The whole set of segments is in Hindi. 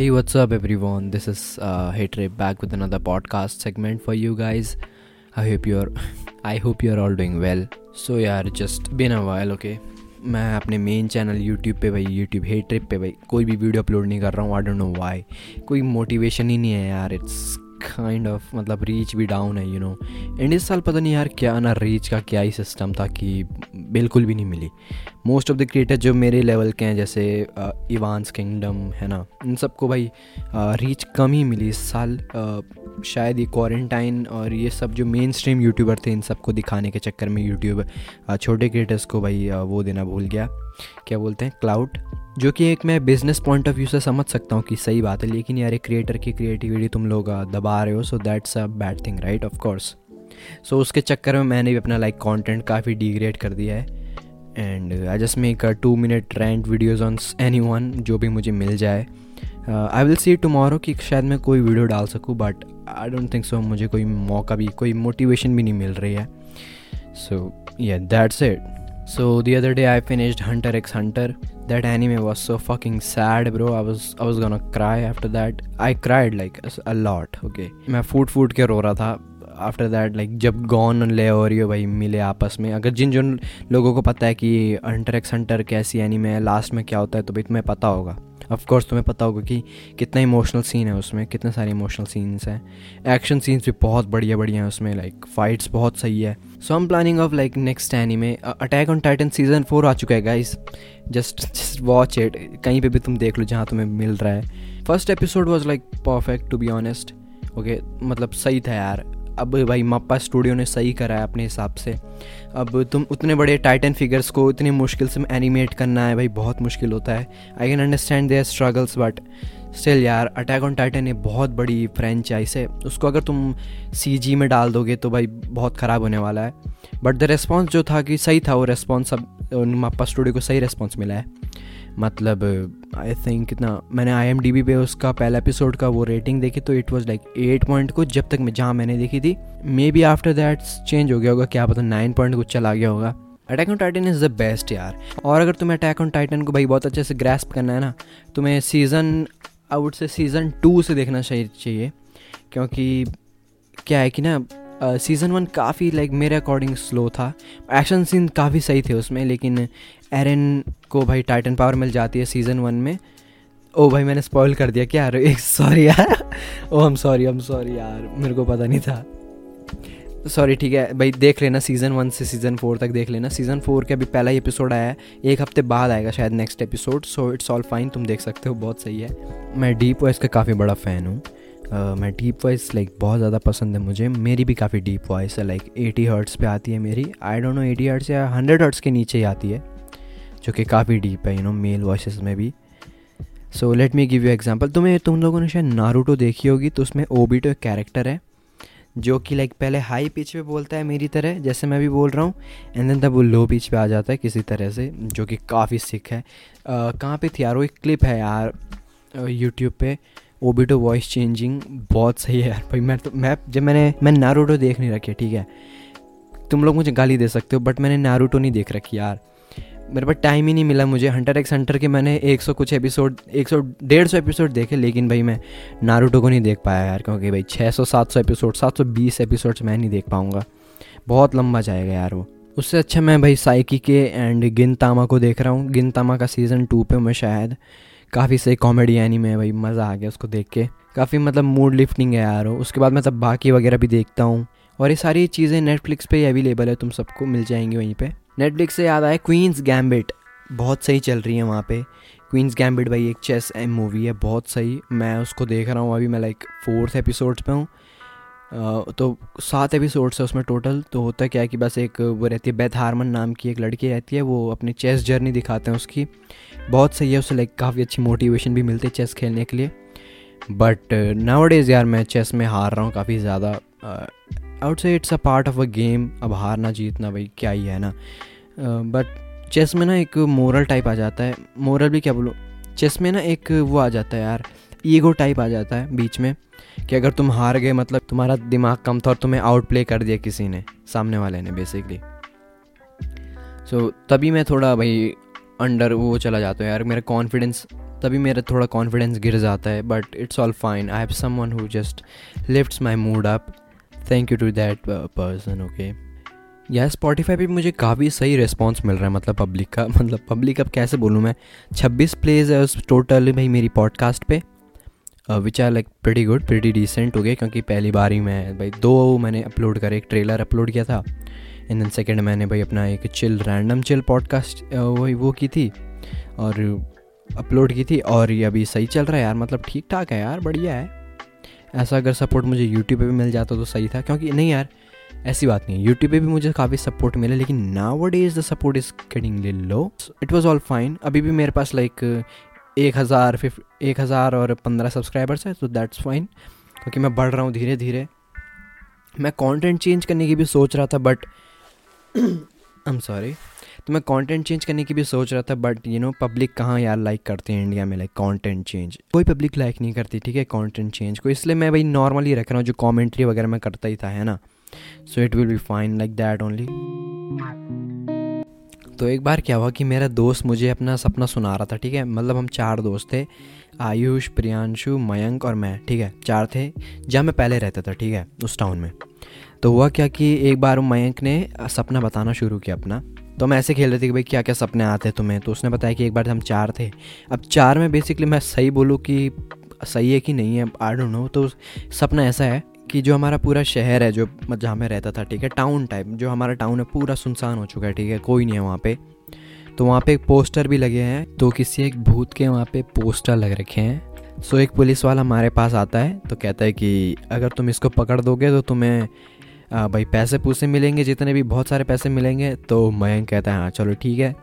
Hey, what's up, everyone? This is uh, Hey Trip back with another podcast segment for you guys. I hope you're, I hope you're all doing well. So यार just been a while, okay? मैं अपने मेन चैनल यूट्यूब पे भाई यूट्यूब हे ट्रिप पे भाई कोई भी वीडियो अपलोड नहीं कर रहा हूँ आई डोंट नो वाई कोई मोटिवेशन ही नहीं है यार इट्स काइंड ऑफ़ मतलब रीच भी डाउन है यू नो एंड इस साल पता नहीं यार क्या ना रीच का क्या ही सिस्टम था कि बिल्कुल भी नहीं मिली. मोस्ट ऑफ़ द क्रिएटर जो मेरे लेवल के हैं, जैसे इवान्स किंगडम है ना इन सबको भाई रीच कम ही मिली इस साल. शायद ये क्वारंटाइन और ये सब जो मेन स्ट्रीम यूट्यूबर थे, इन सबको दिखाने के चक्कर में यूट्यूब छोटे क्रिएटर्स को भाई वो देना भूल गया. क्या बोलते हैं? क्लाउड जो कि एक मैं बिज़नेस पॉइंट ऑफ़ व्यू से समझ सकता हूँ कि सही बात है, लेकिन यार एक क्रिएटर की क्रिएटिविटी तुम लोग दबा रहे हो so that's a bad thing right of course so उसके चक्कर में मैंने भी अपना लाइक कंटेंट काफ़ी डिग्रेड कर दिया है। And I just make a two minute rant videos on any one जो भी मुझे मिल जाए। आई विल सी टमोरो कि शायद मैं कोई वीडियो डाल सकूँ but I don't think so मुझे कोई मौका भी, कोई मोटिवेशन भी नहीं मिल रही है। So yeah that's it So the other day I finished Hunter x Hunter. That anime was so fucking sad, bro. I was I was gonna cry after that. I cried like a lot. Okay, मैं फूट फूट के रो रहा था आफ्टर दैट लाइक जब गॉन ले रही हो भाई मिले आपस में। अगर जिन जिन लोगों को पता है कि हंटर एक्स हंटर कैसी एनिमे है लास्ट में क्या होता है तो भाई तुम्हें पता होगा। ऑफ़ कोर्स तुम्हें पता होगा कि कितना इमोशनल सीन है उसमें, कितने सारे इमोशनल सीन्स हैं। एक्शन सीन्स भी बहुत बढ़िया बढ़िया हैं उसमें लाइक फाइट्स बहुत सही है। So am planning of like next anime में Attack on Titan season four आ चुका है guys just just watch it कहीं पे भी तुम देख लो जहाँ तुम्हें मिल रहा है। First episode was like perfect to be honest okay मतलब सही था यार। अब भाई मप्पा स्टूडियो ने सही करा है अपने हिसाब से। अब तुम उतने बड़े टाइटन फिगर्स को इतनी मुश्किल से एनिमेट करना है भाई, बहुत मुश्किल होता है। I can understand their struggles but still यार अटैक ऑन टाइटन ये बहुत बड़ी फ्रेंचाइज है। उसको अगर तुम सी जी में डाल दोगे तो भाई बहुत ख़राब होने वाला है। बट द रेस्पॉन्स जो था कि सही था, वो रेस्पॉन्स अब, मप्पा स्टूडियो को सही रेस्पॉन्स मिला है। मतलब आई थिंक कितना मैंने आई एम डी बी पे उसका पहला एपिसोड का वो रेटिंग देखी तो it was like eight point कुछ, जब तक मैं, जहाँ मैंने देखी थी। Maybe after that change हो गया होगा, क्या पता नाइन पॉइंट कुछ चला गया होगा। Attack on Titan is the best यार। और अगर तुम्हें अटैक ऑन टाइटन को भाई बहुत अच्छे से ग्रेस्प करना है ना, तुम्हें सीज़न आउट से सीज़न टू से देखना चाहिए क्योंकि क्या है कि ना सीज़न वन काफ़ी लाइक मेरे अकॉर्डिंग स्लो था। एक्शन सीन काफ़ी सही थे उसमें, लेकिन एरन को भाई टाइटन पावर मिल जाती है सीज़न वन में। ओ भाई मैंने स्पॉइल कर दिया क्या? एक सॉरी यार। ओ हम सॉरी हम सॉरी यार। मेरे को पता नहीं था। सॉरी ठीक है। भाई देख लेना सीज़न वन से सीज़न फोर तक देख लेना। सीज़न फोर का अभी पहला ही एपिसोड आया है। एक हफ़्ते बाद आएगा शायद next episode so it's all fine तुम देख सकते हो बहुत सही है। मैं डीप वॉइस का काफ़ी बड़ा फ़ैन हूँ। uh, मैं डीप वॉइस लाइक बहुत ज़्यादा पसंद है मुझे। मेरी भी काफ़ी डीप वॉइस है लाइक एटी हर्ट्स पे आती है मेरी। I don't know eighty hertz या हंड्रेड हर्ट्स के नीचे ही आती है। जो कि काफ़ी डीप है यू नो मेल वॉइस में भी। So let me give you example तुम्हें, तुम लोगों ने शायद नारूटो देखी होगी तो उसमें ओबीटो एक कैरेक्टर है, जो कि लाइक पहले हाई पिच पे बोलता है मेरी तरह, जैसे मैं भी बोल रहा हूँ एंड देन तब वो लो पिच पे आ जाता है किसी तरह से, जो कि काफ़ी सिख है। कहाँ पे थी यार, वो एक क्लिप है यार यूट्यूब पे ओबीटो वॉइस चेंजिंग बहुत सही है यार, भाई, मैं तो मैं, जब मैंने, मैं नारूटो देख नहीं रखी ठीक है। तुम लोग मुझे गाली दे सकते हो बट मैंने नारूटो नहीं देख रखी यार। मेरे पास टाइम ही नहीं मिला मुझे। हंटर एक्स हंटर के मैंने एक सौ कुछ एपिसोड एक सौ डेढ़ सौ एपिसोड देखे, लेकिन भाई मैं नारूटो को नहीं देख पाया यार, क्योंकि भाई छः सौ, सात सौ एपिसोड सात सौ बीस एपिसोड्स मैं नहीं देख पाऊँगा। बहुत लंबा जाएगा यार वो। उससे अच्छा मैं भाई साइकी के एंड गिन तामा को देख रहा हूँ। गिन तामा का सीज़न टू पे मैं शायद काफ़ी सही कॉमेडी एनी में भाई, मज़ा आ गया उसको देख के। काफ़ी मतलब मूड लिफ्टिंग है यार उसके बाद मैं तब बाकी वगैरह भी देखता हूँ। और ये सारी चीज़ें नेटफ्लिक्स पे अवेलेबल है, तुम सबको मिल जाएँगी वहीं पे। नेटफ्लिक्स से याद आया क्वींस गैम्बिट बहुत सही चल रही है वहाँ पे। क्वींस गैम्बिट भाई एक चेस एम मूवी है, बहुत सही। मैं उसको देख रहा हूँ, अभी मैं लाइक फोर्थ एपिसोड्स पे हूँ। तो सात एपिसोड्स है उसमें टोटल तो होता क्या है कि बस एक वो रहती है बेथ हारमन नाम की एक लड़की रहती है, वो अपनी चेस जर्नी दिखाते हैं उसकी। बहुत सही है उससे लाइक काफ़ी अच्छी मोटिवेशन भी मिलती है चेस खेलने के लिए। बट नाउ डेज़ यार मैं चेस में हार रहा हूँ काफ़ी ज़्यादा। आउट से it's a part of a game अब हारना जीतना भाई क्या ही है ना? बट चेस में ना एक मोरल टाइप आ जाता है। मोरल भी क्या बोलो? चेस में ना एक वो आ जाता है यार ईगो टाइप आ जाता है बीच में कि अगर तुम हार गए मतलब तुम्हारा दिमाग कम था और तुम्हें आउट प्ले कर दिया किसी ने सामने वाले ने बेसिकली सो so, तभी मैं थोड़ा भाई अंडर वो चला जाता हूँ यार मेरा कॉन्फिडेंस तभी मेरा थोड़ा कॉन्फिडेंस गिर जाता है but it's all fine I have someone who just lifts my mood up thank you to that person okay यार स्पॉटीफाई पे मुझे काफ़ी सही रिस्पॉन्स मिल रहा है मतलब पब्लिक का मतलब पब्लिक अब कैसे बोलूँ मैं? छब्बीस प्लेज है उस टोटल भाई मेरी पॉडकास्ट पे which are like pretty good pretty decent हो गए क्योंकि पहली बार ही मैं, भाई, दो मैंने अपलोड करे, एक ट्रेलर अपलोड किया था एंड देन सेकेंड मैंने भाई अपना एक चिल रैंडम चिल पॉडकास्ट वही, वो की थी, और अपलोड की थी, और ये अभी सही चल रहा है यार मतलब ठीक ठाक है यार, बढ़िया है। ऐसा अगर सपोर्ट मुझे यूट्यूब पे भी मिल जाता तो सही था, क्योंकि नहीं यार, ऐसी बात नहीं है। यूट्यूब पे भी मुझे काफ़ी सपोर्ट मिला, लेकिन now day is the support is getting low it was all fine अभी भी मेरे पास लाइक एक हज़ार फिफ एक हज़ार और पंद्रह सब्सक्राइबर्स है तो दैट्स फाइन क्योंकि मैं बढ़ रहा हूँ धीरे धीरे। मैं कंटेंट चेंज करने की भी सोच रहा था बट आई एम सॉरी तो मैं कंटेंट चेंज करने की भी सोच रहा था बट यू नो पब्लिक कहाँ यार लाइक करते हैं इंडिया में लाइक कंटेंट चेंज कोई पब्लिक लाइक नहीं करती, ठीक है कंटेंट चेंज को। इसलिए मैं भाई नॉर्मली रख रहा हूँ, जो कॉमेंट्री वगैरह मैं करता ही था, है ना? So it will be fine like that only तो एक बार क्या हुआ कि मेरा दोस्त मुझे अपना सपना सुना रहा था, ठीक है? मतलब हम चार दोस्त थे, आयुष, प्रियांशु, मयंक और मैं, ठीक है? चार थे, जहाँ मैं पहले रहता था, ठीक है, उस टाउन में। तो हुआ क्या कि एक बार मयंक ने सपना बताना शुरू किया अपना। तो हम ऐसे खेल रहे थे कि भाई क्या क्या सपने आते हैं तुम्हें? तो उसने बताया कि एक बार हम चार थे। अब चार में बेसिकली मैं सही बोलूँ कि सही है कि नहीं है आई डोंट नो तो सपना ऐसा है कि जो हमारा पूरा शहर है, जो जहाँ में रहता था, ठीक है टाउन टाइप जो हमारा टाउन है, पूरा सुनसान हो चुका है, ठीक है, कोई नहीं है वहाँ पे। तो वहाँ पे एक पोस्टर भी लगे हैं तो किसी एक भूत के वहाँ पे पोस्टर लग रखे हैं। सो एक पुलिस वाला हमारे पास आता है तो कहता है कि अगर तुम इसको पकड़ दोगे तो तुम्हें भाई पैसे पूसे मिलेंगे, जितने भी बहुत सारे पैसे मिलेंगे तो मयंक कहता है हाँ चलो ठीक है।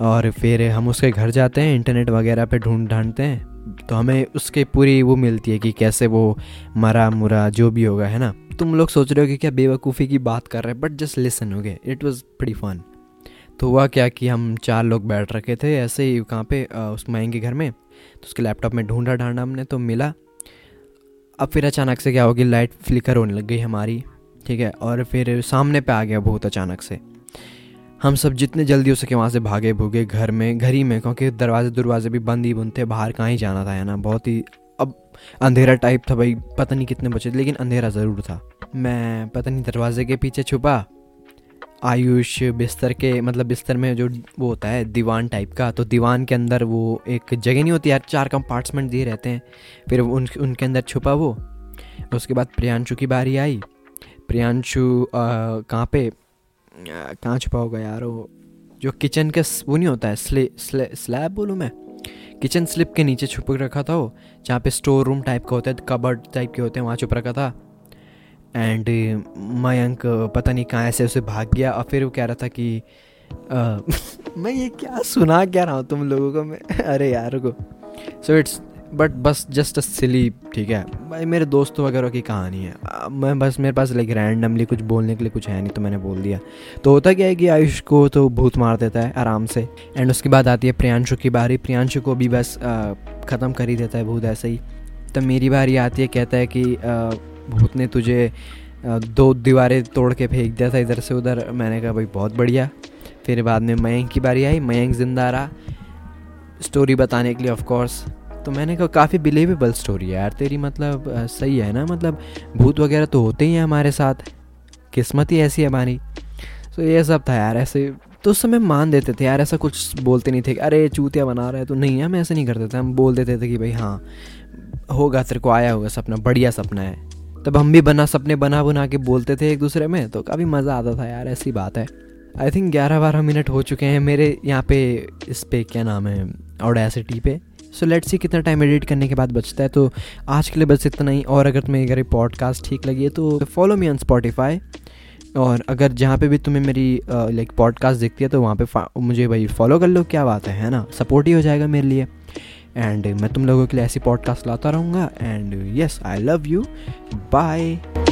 और फिर हम उसके घर जाते हैं, इंटरनेट वगैरह पे ढूंढ ढांढते हैं। तो हमें उसके पूरी वो मिलती है कि कैसे वो मरा मुरा जो भी होगा, है ना? तुम लोग सोच रहे हो कि क्या बेवकूफ़ी की बात कर रहे हैं बट जस्ट लिसन हो गए इट वॉज़ प्री फन तो हुआ क्या कि हम चार लोग बैठ रखे थे, ऐसे ही कहाँ पे उस माएँ के घर में। तो उसके लैपटॉप में ढूंढा ढांढा हमने तो मिला। अब फिर अचानक से क्या होगी लाइट फ्लिकर होने लग गई हमारी। ठीक है? और फिर सामने पे आ गया बहुत अचानक से। हम सब जितने जल्दी हो सके वहाँ से भागे भूगे घर में, घर ही में, क्योंकि दरवाजे दरवाजे भी बंद ही बंद थे, बाहर कहाँ ही जाना था, है ना? बहुत ही अब अंधेरा टाइप था भाई, पता नहीं कितने बचे लेकिन अंधेरा ज़रूर था। मैं पता नहीं दरवाजे के पीछे छुपा, आयुष बिस्तर के मतलब बिस्तर में जो वो होता है, दीवान टाइप का तो दीवान के अंदर वो एक जगह नहीं होती यार, चार कंपार्टमेंट दिए रहते हैं। फिर उन, उनके अंदर छुपा वो, उसके बाद प्रियांशु की बारी आई प्रियांशु कहाँ पे कहाँ छुपा होगा यार वो? जो किचन के वो नहीं होता है स्ले, स्ले, स्लैब बोलूँ मैं? किचन स्लिप के नीचे छुप रखा था वो जहाँ पे स्टोर रूम टाइप का होता है कबर्ड टाइप के होते हैं वहाँ छुप रखा था। एंड मयंक पता नहीं कहाँ ऐसे उसे भाग गया और फिर वो कह रहा था कि आ, मैं ये क्या सुना क्या रहा हूँ तुम लोगों को मैं? अरे यार को सो इट्स बट बस जस्ट अ सिली ठीक है। भाई, मेरे दोस्तों वगैरह की कहानी है। मैं बस, मेरे पास लाइक रैंडमली कुछ बोलने के लिए कुछ है नहीं तो मैंने बोल दिया। तो होता क्या है कि आयुष को तो भूत मार देता है, आराम से। एंड उसके बाद आती है प्रियांशु की बारी। प्रियांशु को भी बस ख़त्म कर ही देता है भूत ऐसे ही। तो मेरी बारी आती है, कहता है कि भूत ने तुझे दो दीवारें तोड़ के फेंक दिया था इधर से उधर। मैंने कहा, भाई, बहुत बढ़िया। फिर बाद में मयंक की बारी आई। मयंक ज़िंदा रहा। स्टोरी बताने के लिए ऑफ़ कोर्स तो मैंने कहा, काफ़ी बिलीवेबल स्टोरी है यार, तेरी मतलब सही है ना? मतलब भूत वगैरह तो होते ही हैं हमारे साथ। किस्मत ही ऐसी है हमारी। तो ये सब था यार, ऐसे तो उस समय मान देते थे यार, ऐसा कुछ बोलते नहीं थे अरे, चूतिया बना रहा तो नहीं, हम ऐसे नहीं करते थे, हम बोल देते थे कि, भाई हाँ होगा तेरे को, आया होगा सपना, बढ़िया सपना है। तब हम भी बना, सपने बना बना के बोलते थे एक दूसरे में तो काफ़ी मज़ा आता था यार, ऐसी बात है। आई थिंक ग्यारह बारह मिनट हो चुके हैं मेरे यहाँ पे इस पे, क्या नाम है ऑडेसिटी पे। सो लेट्स सी कितना टाइम एडिट करने के बाद बचता है। तो आज के लिए बस इतना ही। और अगर तुम्हें अगर पॉडकास्ट ठीक लगी है तो फॉलो मी ऑन स्पॉटिफाई और अगर जहाँ पे भी तुम्हें मेरी लाइक पॉडकास्ट दिखती है तो वहाँ पे मुझे भाई फॉलो कर लो। क्या बात है है ना? सपोर्ट ही हो जाएगा मेरे लिए। एंड मैं तुम लोगों के लिए ऐसी पॉडकास्ट लाता रहूँगा। And yes I love you bye